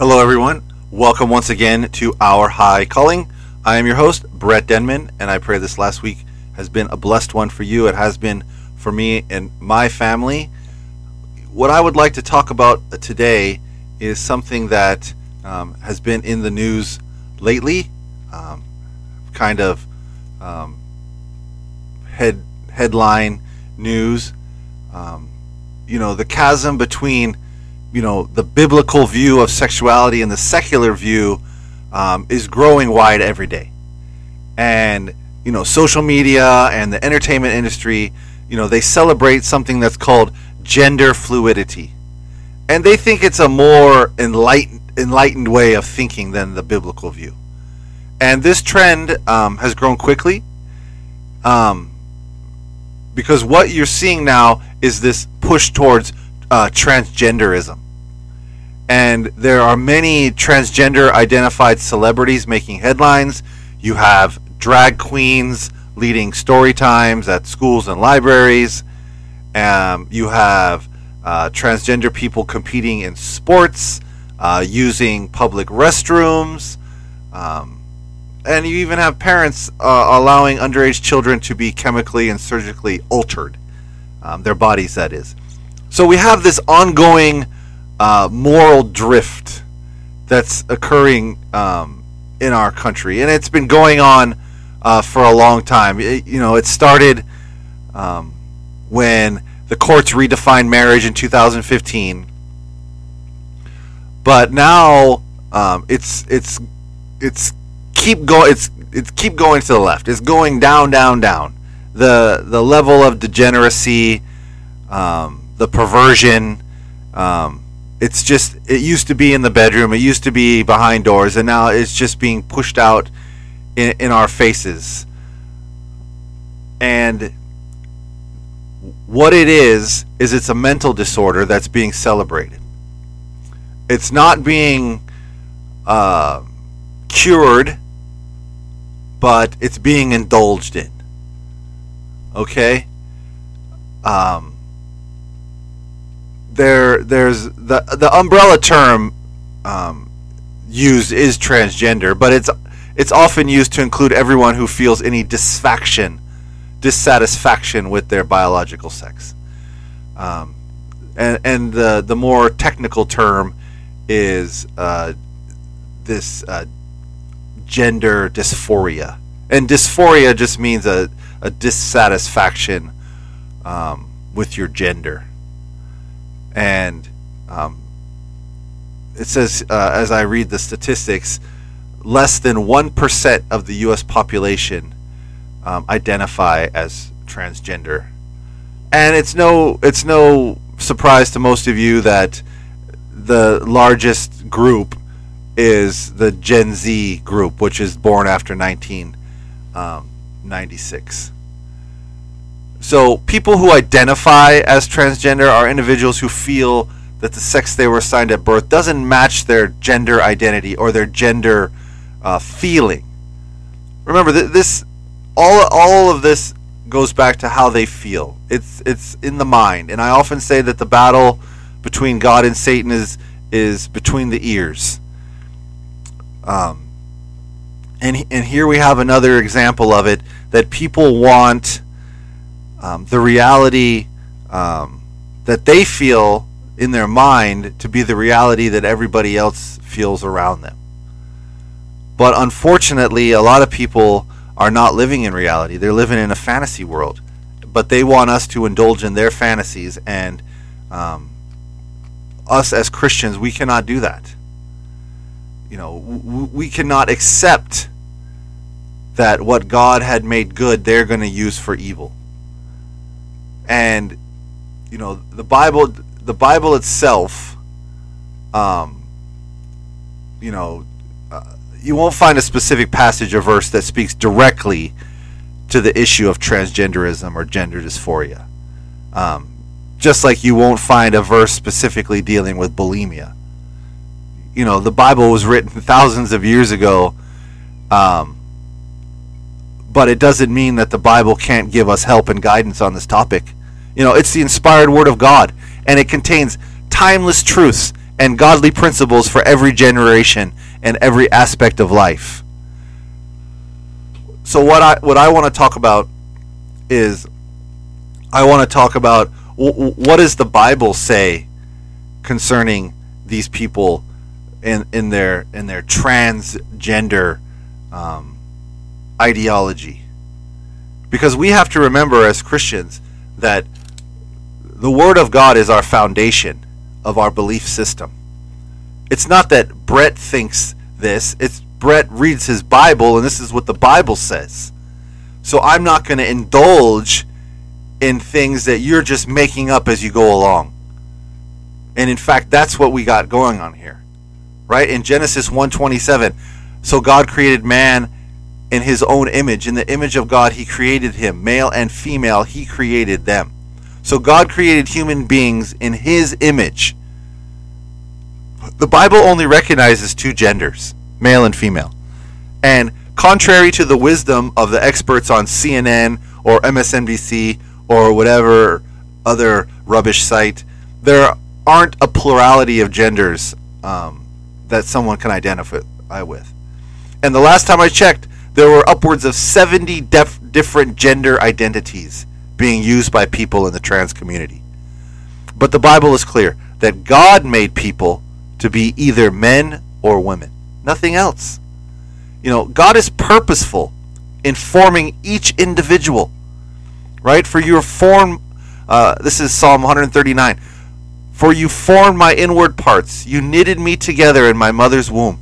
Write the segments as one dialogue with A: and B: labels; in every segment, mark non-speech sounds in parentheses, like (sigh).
A: Hello, everyone. Welcome once again to Our High Calling. I am your host, Brett Denman, and I pray this last week has been a blessed one for you. It has been for me and my family. What I would like to talk about today is something that um, has been in the news lately, um, kind of um, head headline news. Um, you know, the chasm between you know the biblical view of sexuality and the secular view um, is growing wide every day. And you know social media and the entertainment industry you know they celebrate something that's called gender fluidity. And they think it's a more enlightened enlightened way of thinking than the biblical view. And this trend um, has grown quickly um, because what you're seeing now is this push towards uh, transgenderism. And there are many transgender identified celebrities making headlines. You have drag queens leading story times at schools and libraries. Um, you have uh, transgender people competing in sports, uh, using public restrooms. Um, and you even have parents uh, allowing underage children to be chemically and surgically altered, um, their bodies, that is. So we have this ongoing uh, moral drift that's occurring um, in our country, and it's been going on uh, for a long time. It, you know, it started um, when the courts redefined marriage in 2015, but now um, it's it's it's keep going. It's it's keep going to the left. It's going down, down, down. The the level of degeneracy. Um, the perversion. Um, it's just it used to be in the bedroom, it used to be behind doors, and now it's just being pushed out in, in our faces. And what it is is it's a mental disorder that's being celebrated. It's not being uh, cured, but it's being indulged in. Okay. Um, there there's the the umbrella term um, used is transgender, but it's it's often used to include everyone who feels any disfaction, dissatisfaction with their biological sex. Um, and and the the more technical term is uh, this uh, gender dysphoria, and dysphoria just means a a dissatisfaction um, with your gender and um, it says, uh, as I read the statistics, less than 1% of the U.S. population um, identify as transgender. And it's no, it's no surprise to most of you that the largest group is the Gen Z group, which is born after 1996. So people who identify as transgender are individuals who feel that the sex they were assigned at birth doesn't match their gender identity or their gender uh, feeling. Remember th- this all all of this goes back to how they feel. It's it's in the mind, and I often say that the battle between God and Satan is is between the ears. Um, and and here we have another example of it that people want um, the reality um, that they feel in their mind to be the reality that everybody else feels around them. But unfortunately, a lot of people are not living in reality. They're living in a fantasy world. But they want us to indulge in their fantasies, and um, us as Christians, we cannot do that. You know, we cannot accept that what God had made good, they're going to use for evil and you know the Bible the Bible itself um you know uh, you won't find a specific passage or verse that speaks directly to the issue of transgenderism or gender dysphoria. Um, just like you won't find a verse specifically dealing with bulimia. You know the bible was written (laughs) thousands of years ago um, but it doesn't mean that the bible can't give us help and guidance on this topic you know, it's the inspired word of God, and it contains timeless truths and godly principles for every generation and every aspect of life. So what I what I want to talk about is I want to talk about w- what does the Bible say concerning these people in in their in their transgender um, ideology because we have to remember as Christians that the Word of God is our foundation of our belief system. It's not that Brett thinks this, it's Brett reads his Bible and this is what the Bible says. So I'm not going to indulge in things that you're just making up as you go along. And in fact, that's what we got going on here. Right? In Genesis 1:27, so God created man in his own image. In the image of God, he created him. Male and female, he created them. So God created human beings in his image. The Bible only recognizes two genders, male and female. And contrary to the wisdom of the experts on CNN or MSNBC or whatever other rubbish site, there aren't a plurality of genders um, that someone can identify with. And the last time I checked, there were upwards of 70 def- different gender identities being used by people in the trans community. But the Bible is clear that God made people to be either men or women, nothing else. You know, God is purposeful in forming each individual, right? For your form, uh, this is Psalm 139. For you formed my inward parts, you knitted me together in my mother's womb.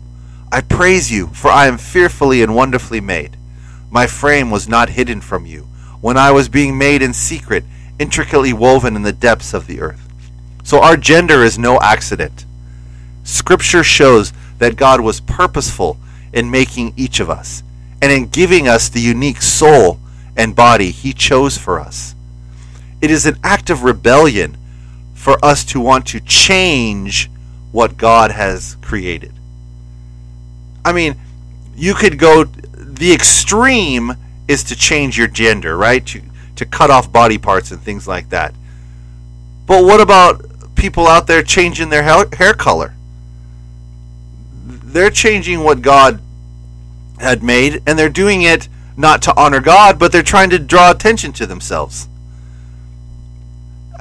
A: I praise you, for I am fearfully and wonderfully made. My frame was not hidden from you, when I was being made in secret, intricately woven in the depths of the earth. So our gender is no accident. Scripture shows that God was purposeful in making each of us, and in giving us the unique soul and body He chose for us. It is an act of rebellion for us to want to change what God has created. I mean, you could go the extreme is to change your gender, right? To to cut off body parts and things like that. But what about people out there changing their hair color? They're changing what God had made and they're doing it not to honor God, but they're trying to draw attention to themselves.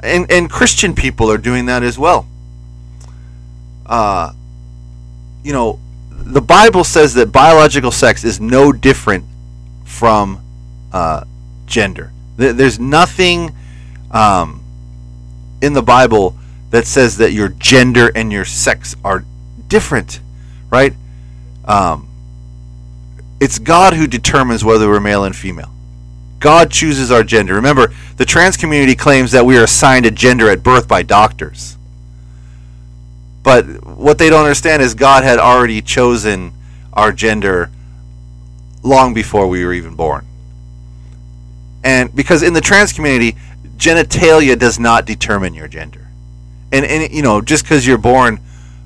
A: And and Christian people are doing that as well. Uh you know, the Bible says that biological sex is no different from uh, gender. There's nothing um, in the Bible that says that your gender and your sex are different, right? Um, it's God who determines whether we're male and female. God chooses our gender. Remember, the trans community claims that we are assigned a gender at birth by doctors. But what they don't understand is God had already chosen our gender long before we were even born. And because in the trans community, genitalia does not determine your gender. And, and you know, just because you're born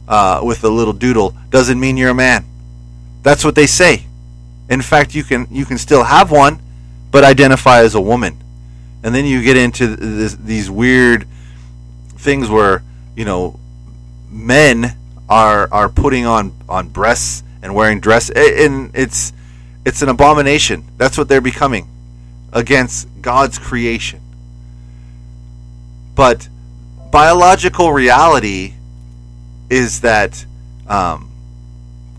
A: uh, with a little doodle doesn't mean you're a man. That's what they say. In fact, you can you can still have one, but identify as a woman. And then you get into this, these weird things where you know men are are putting on on breasts and wearing dress and it's it's an abomination that's what they're becoming against God's creation but biological reality is that um,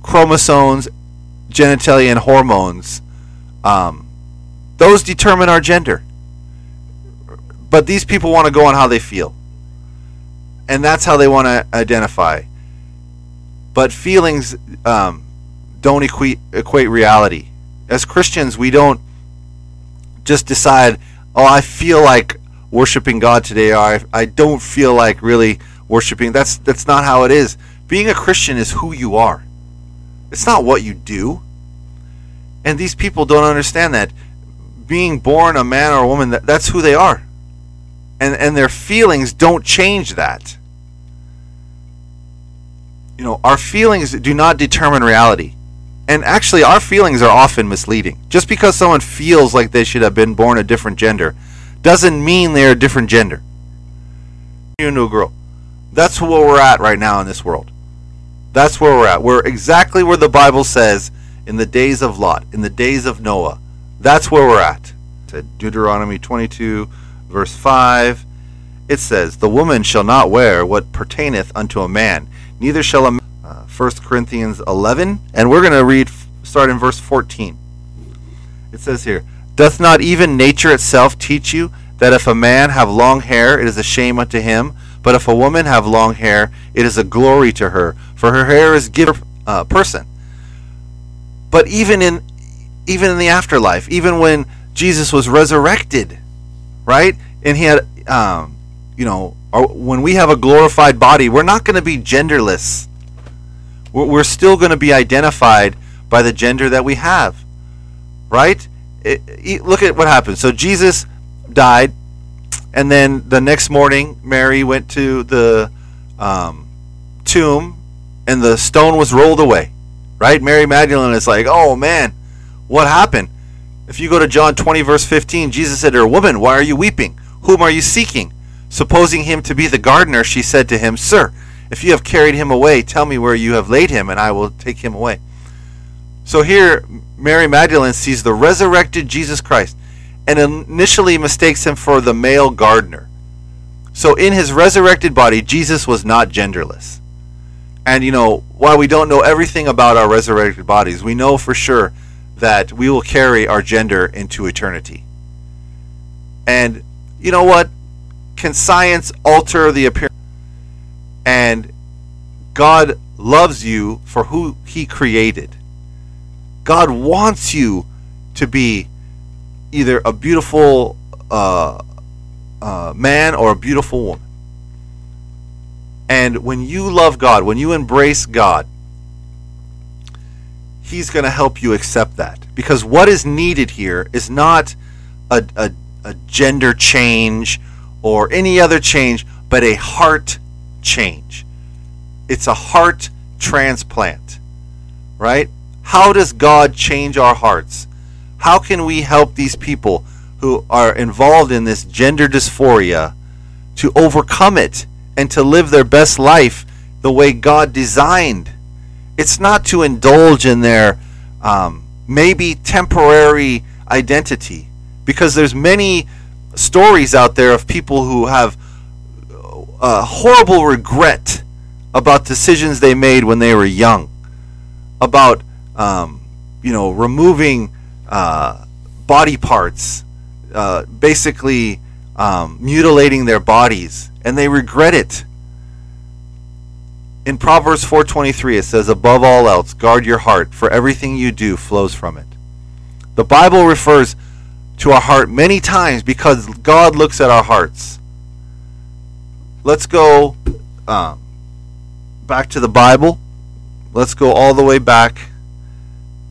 A: chromosomes genitalia and hormones um, those determine our gender but these people want to go on how they feel and that's how they want to identify. But feelings um, don't equate equate reality. As Christians, we don't just decide, "Oh, I feel like worshiping God today," or I, I don't feel like really worshiping. That's that's not how it is. Being a Christian is who you are. It's not what you do. And these people don't understand that. Being born a man or a woman, that, that's who they are and and their feelings don't change that you know our feelings do not determine reality and actually our feelings are often misleading just because someone feels like they should have been born a different gender doesn't mean they're a different gender you into a girl That's where we're at right now in this world. That's where we're at. We're exactly where the Bible says in the days of Lot, in the days of Noah. That's where we're at. Deuteronomy 22, verse 5. It says, The woman shall not wear what pertaineth unto a man, neither shall a uh, 1 Corinthians 11, and we're going to read, start in verse 14. It says here, Doth not even nature itself teach you that if a man have long hair, it is a shame unto him, but if a woman have long hair, it is a glory to her, for her hair is given uh, person. But even in even in the afterlife, even when Jesus was resurrected, right, and he had, um, you know, when we have a glorified body, we're not going to be genderless. We're, still going to be identified by the gender that we have, right? It, it, look at what happened. So Jesus died, and then the next morning, Mary went to the um, tomb, and the stone was rolled away. Right? Mary Magdalene is like, oh man, what happened? If you go to John 20, verse 15, Jesus said to her, Woman, why are you weeping? Whom are you seeking? Supposing him to be the gardener, she said to him, Sir, if you have carried him away, tell me where you have laid him, and I will take him away. So here, Mary Magdalene sees the resurrected Jesus Christ and initially mistakes him for the male gardener. So in his resurrected body, Jesus was not genderless. And you know, while we don't know everything about our resurrected bodies, we know for sure that we will carry our gender into eternity. And you know what? Can science alter the appearance? And God loves you for who he created. God wants you to be either a beautiful uh, uh, man or a beautiful woman. And when you love God, when you embrace God, He's going to help you accept that. Because what is needed here is not a, a, a gender change or any other change, but a heart change. It's a heart transplant, right? How does God change our hearts? How can we help these people who are involved in this gender dysphoria to overcome it and to live their best life the way God designed? It's not to indulge in their um, maybe temporary identity because there's many stories out there of people who have a horrible regret about decisions they made when they were young about um, you know removing uh, body parts, uh, basically um, mutilating their bodies, and they regret it. In Proverbs 4:23 it says above all else guard your heart for everything you do flows from it. The Bible refers to our heart many times because God looks at our hearts. Let's go um, back to the Bible. Let's go all the way back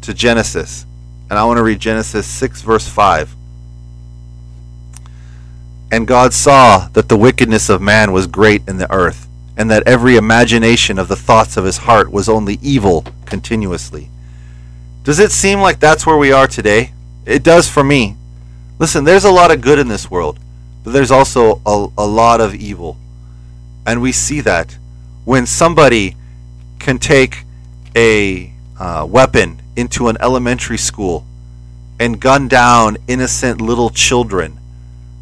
A: to Genesis. And I want to read Genesis 6, verse 5. And God saw that the wickedness of man was great in the earth, and that every imagination of the thoughts of his heart was only evil continuously. Does it seem like that's where we are today? It does for me. Listen, there's a lot of good in this world, but there's also a, a lot of evil. And we see that when somebody can take a uh, weapon into an elementary school and gun down innocent little children.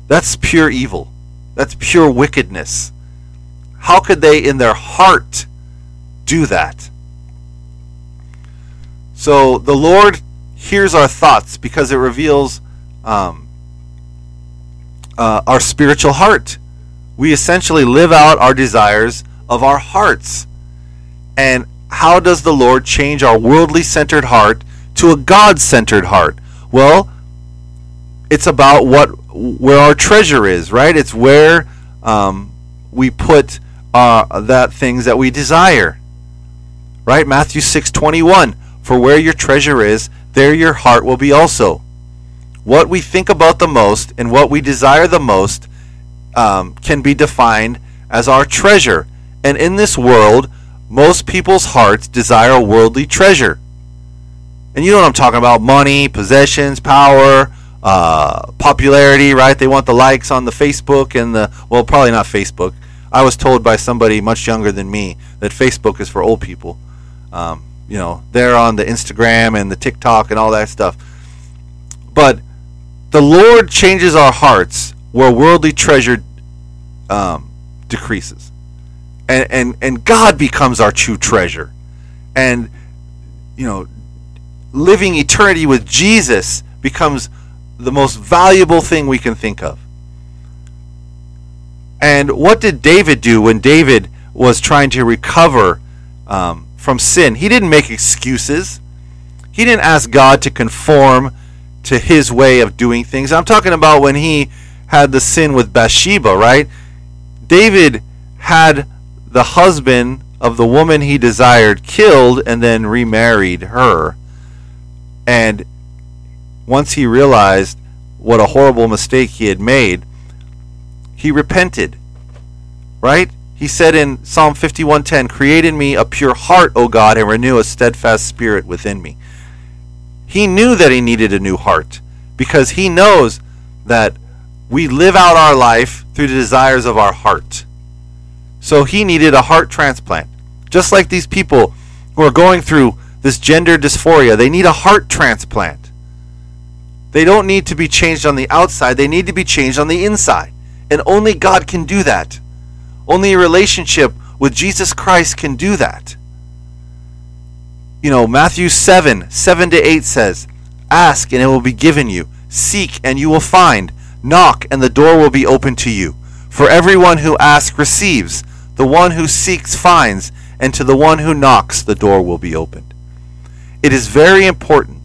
A: That's pure evil. That's pure wickedness. How could they, in their heart, do that? So the Lord hears our thoughts because it reveals um, uh, our spiritual heart. We essentially live out our desires of our hearts. And how does the Lord change our worldly centered heart to a God centered heart? Well, it's about what where our treasure is, right? It's where um, we put uh, that things that we desire, right? Matthew six twenty one. For where your treasure is, there your heart will be also. What we think about the most and what we desire the most um, can be defined as our treasure. And in this world, most people's hearts desire worldly treasure. And you know what I'm talking about money, possessions, power, uh, popularity, right? They want the likes on the Facebook and the, well, probably not Facebook, I was told by somebody much younger than me that Facebook is for old people. Um, you know, they're on the Instagram and the TikTok and all that stuff. But the Lord changes our hearts where worldly treasure um, decreases, and, and and God becomes our true treasure, and you know, living eternity with Jesus becomes the most valuable thing we can think of. And what did David do when David was trying to recover um, from sin? He didn't make excuses. He didn't ask God to conform to his way of doing things. I'm talking about when he had the sin with Bathsheba, right? David had the husband of the woman he desired killed and then remarried her. And once he realized what a horrible mistake he had made, he repented. Right? He said in Psalm 51:10, "Create in me a pure heart, O God, and renew a steadfast spirit within me." He knew that he needed a new heart because he knows that we live out our life through the desires of our heart. So he needed a heart transplant. Just like these people who are going through this gender dysphoria, they need a heart transplant. They don't need to be changed on the outside, they need to be changed on the inside. And only God can do that. Only a relationship with Jesus Christ can do that. You know, Matthew 7 7 to 8 says, Ask and it will be given you, seek and you will find, knock and the door will be open to you. For everyone who asks receives, the one who seeks finds, and to the one who knocks the door will be opened. It is very important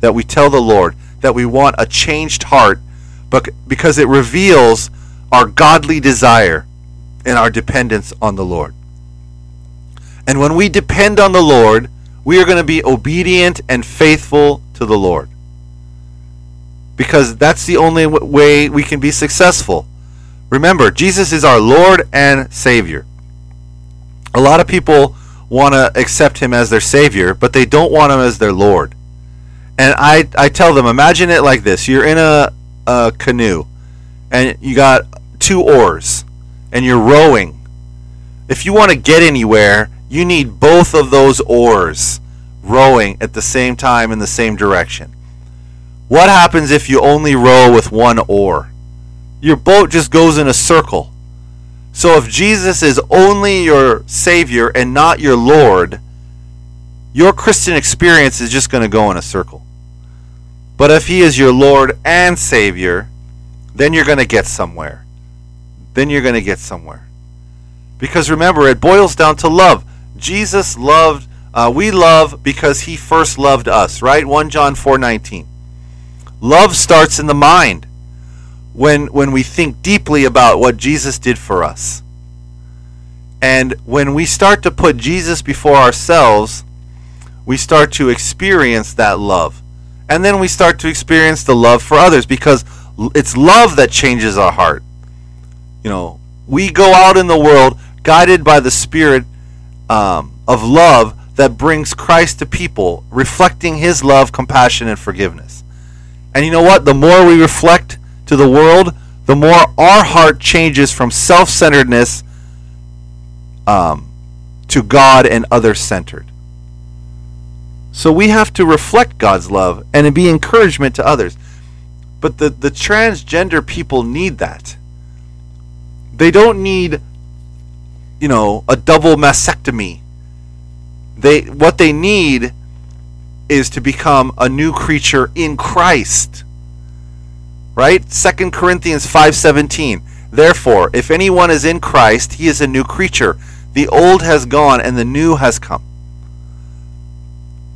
A: that we tell the Lord that we want a changed heart but because it reveals our godly desire and our dependence on the Lord. And when we depend on the Lord, we are going to be obedient and faithful to the Lord. Because that's the only way we can be successful. Remember, Jesus is our Lord and Savior. A lot of people want to accept him as their Savior, but they don't want him as their Lord. And I, I tell them, imagine it like this you're in a, a canoe, and you got two oars, and you're rowing. If you want to get anywhere, you need both of those oars rowing at the same time in the same direction. What happens if you only row with one oar? Your boat just goes in a circle. So if Jesus is only your Savior and not your Lord, your Christian experience is just going to go in a circle. But if He is your Lord and Savior, then you're going to get somewhere. Then you're going to get somewhere. Because remember, it boils down to love. Jesus loved, uh, we love because He first loved us, right? 1 John 4 19. Love starts in the mind when when we think deeply about what Jesus did for us. And when we start to put Jesus before ourselves, we start to experience that love. And then we start to experience the love for others because it's love that changes our heart. You know, we go out in the world guided by the spirit um, of love that brings Christ to people, reflecting his love, compassion, and forgiveness. And you know what? The more we reflect to the world, the more our heart changes from self centeredness um, to God and other centered. So we have to reflect God's love and be encouragement to others. But the, the transgender people need that. They don't need, you know, a double mastectomy. They what they need is to become a new creature in Christ right? Second Corinthians 5:17. Therefore, if anyone is in Christ, he is a new creature. The old has gone and the new has come.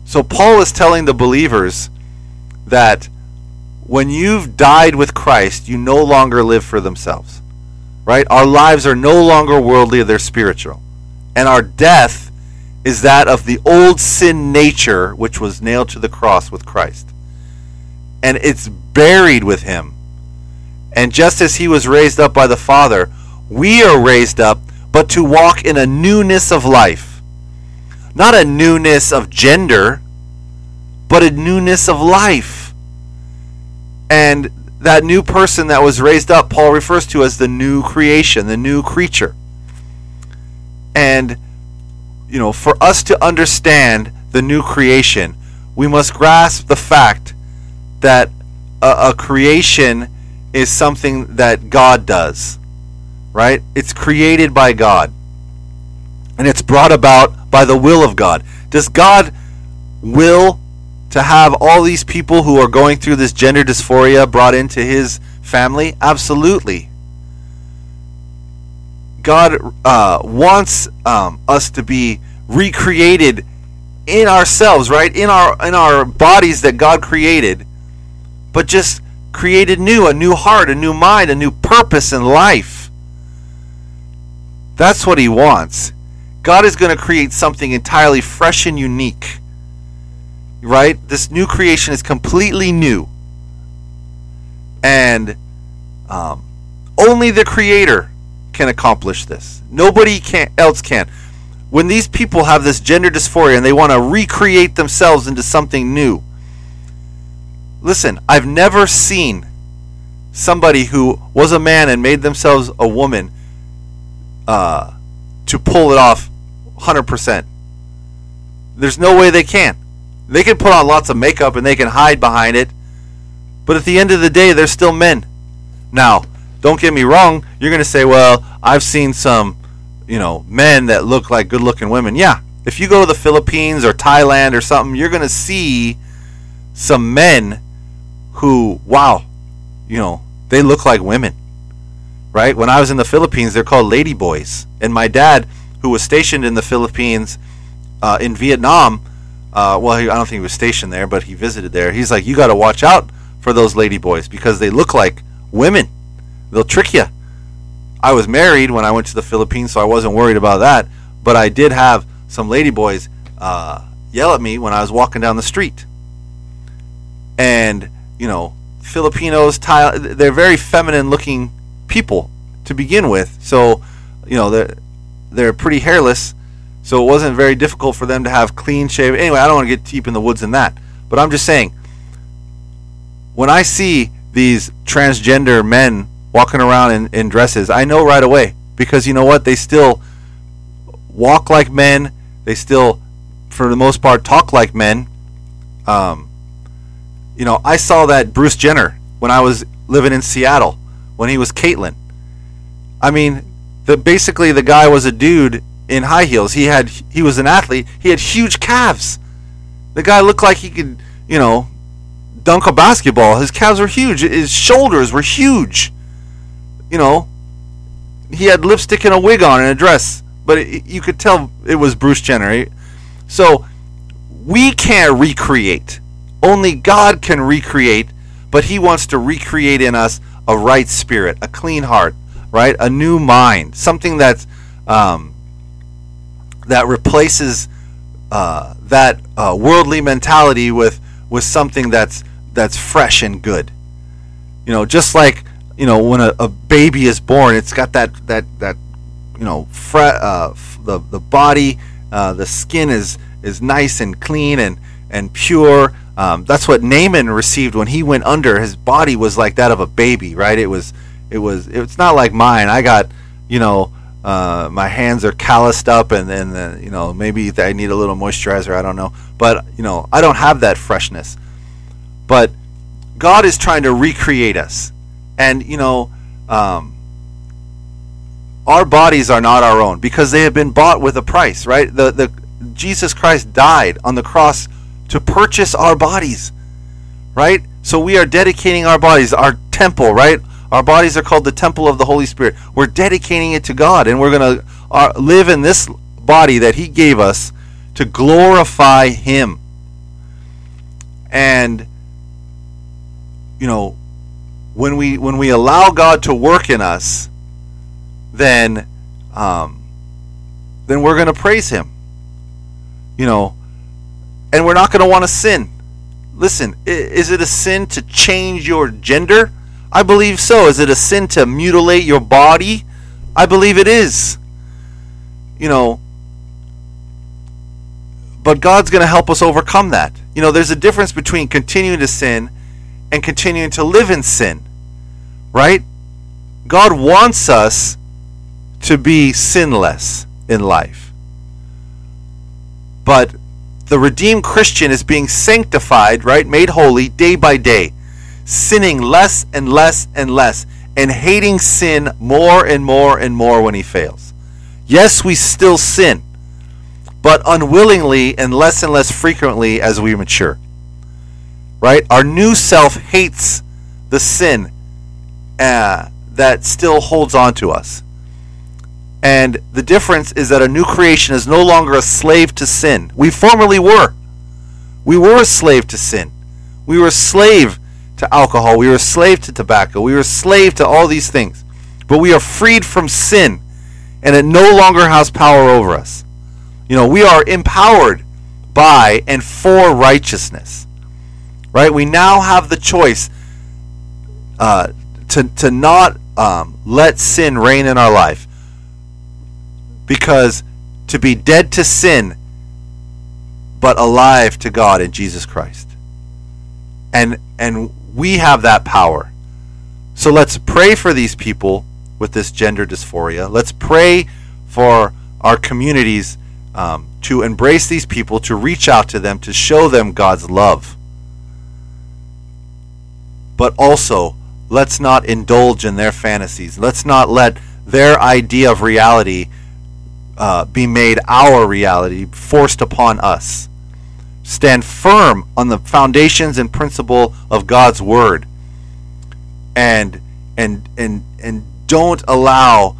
A: So Paul is telling the believers that when you've died with Christ, you no longer live for themselves. Right? Our lives are no longer worldly, they're spiritual. And our death is that of the old sin nature which was nailed to the cross with Christ and it's buried with him. And just as he was raised up by the Father, we are raised up, but to walk in a newness of life. Not a newness of gender, but a newness of life. And that new person that was raised up, Paul refers to as the new creation, the new creature. And you know, for us to understand the new creation, we must grasp the fact that a, a creation is something that God does. Right? It's created by God. And it's brought about by the will of God. Does God will to have all these people who are going through this gender dysphoria brought into his family? Absolutely. God uh, wants um, us to be recreated in ourselves, right? In our in our bodies that God created, but just created new, a new heart, a new mind, a new purpose in life. That's what he wants. God is going to create something entirely fresh and unique. Right? This new creation is completely new. And um, only the Creator can accomplish this. Nobody can, else can. When these people have this gender dysphoria and they want to recreate themselves into something new, listen, I've never seen somebody who was a man and made themselves a woman uh, to pull it off 100%. There's no way they can. They can put on lots of makeup and they can hide behind it, but at the end of the day, they're still men. Now, don't get me wrong, you're going to say, well, I've seen some, you know, men that look like good looking women. Yeah. If you go to the Philippines or Thailand or something, you're going to see some men who, wow, you know, they look like women. Right? When I was in the Philippines, they're called lady boys. And my dad, who was stationed in the Philippines, uh, in Vietnam, uh, well, he, I don't think he was stationed there, but he visited there. He's like, you got to watch out for those lady boys because they look like women. They'll trick you. I was married when I went to the Philippines, so I wasn't worried about that. But I did have some ladyboys uh, yell at me when I was walking down the street. And you know, Filipinos, Thai, they're very feminine-looking people to begin with. So, you know, they're they're pretty hairless. So it wasn't very difficult for them to have clean shaven. Anyway, I don't want to get deep in the woods in that. But I'm just saying, when I see these transgender men walking around in, in dresses, I know right away because you know what? They still walk like men. They still, for the most part, talk like men. Um, you know, I saw that Bruce Jenner when I was living in Seattle when he was Caitlyn. I mean, the basically the guy was a dude in high heels. He had he was an athlete. He had huge calves. The guy looked like he could, you know, dunk a basketball. His calves were huge. His shoulders were huge. You know, he had lipstick and a wig on and a dress, but it, you could tell it was Bruce Jenner. So we can't recreate. Only God can recreate, but He wants to recreate in us a right spirit, a clean heart, right, a new mind, something that's um, that replaces uh, that uh, worldly mentality with with something that's that's fresh and good. You know, just like you know when a, a baby is born, it's got that that that you know fre- uh, the the body, uh, the skin is is nice and clean and and pure. Um, that's what Naaman received when he went under. His body was like that of a baby, right? It was it was it's not like mine. I got you know uh, my hands are calloused up and then uh, you know maybe I need a little moisturizer. I don't know, but you know I don't have that freshness. But God is trying to recreate us, and you know um, our bodies are not our own because they have been bought with a price, right? The the Jesus Christ died on the cross to purchase our bodies, right? So we are dedicating our bodies, our temple, right? Our bodies are called the temple of the Holy Spirit. We're dedicating it to God, and we're going to uh, live in this body that He gave us to glorify Him. And you know, when we when we allow God to work in us, then um, then we're going to praise Him. You know, and we're not going to want to sin. Listen, is it a sin to change your gender? I believe so. Is it a sin to mutilate your body? I believe it is. You know, but God's going to help us overcome that. You know, there's a difference between continuing to sin and continuing to live in sin. Right? God wants us to be sinless. in life. But the redeemed Christian is being sanctified, right? Made holy day by day, sinning less and less and less, and hating sin more and more and more when he fails. Yes, we still sin, but unwillingly and less and less frequently as we mature. Right? Our new self hates the sin uh, that still holds on to us. And the difference is that a new creation is no longer a slave to sin. We formerly were. We were a slave to sin. We were a slave to alcohol. We were a slave to tobacco. We were a slave to all these things. But we are freed from sin, and it no longer has power over us. You know, we are empowered by and for righteousness. Right? We now have the choice uh, to, to not um, let sin reign in our life because to be dead to sin but alive to God in Jesus Christ. And and we have that power. So let's pray for these people with this gender dysphoria. Let's pray for our communities um, to embrace these people, to reach out to them, to show them God's love. But also, let's not indulge in their fantasies. Let's not let their idea of reality uh, be made our reality, forced upon us. Stand firm on the foundations and principle of God's word, and and and and don't allow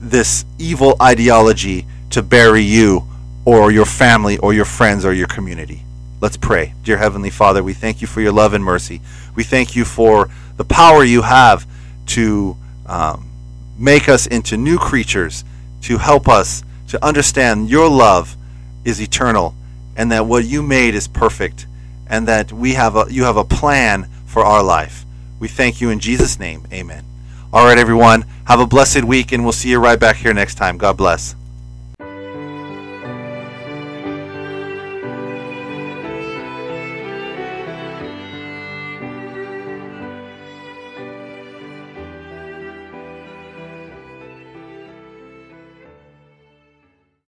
A: this evil ideology to bury you or your family or your friends or your community. Let's pray. Dear Heavenly Father, we thank you for your love and mercy. We thank you for the power you have to um, make us into new creatures, to help us to understand your love is eternal and that what you made is perfect and that we have a, you have a plan for our life. We thank you in Jesus' name. Amen. All right, everyone. Have a blessed week, and we'll see you right back here next time. God bless.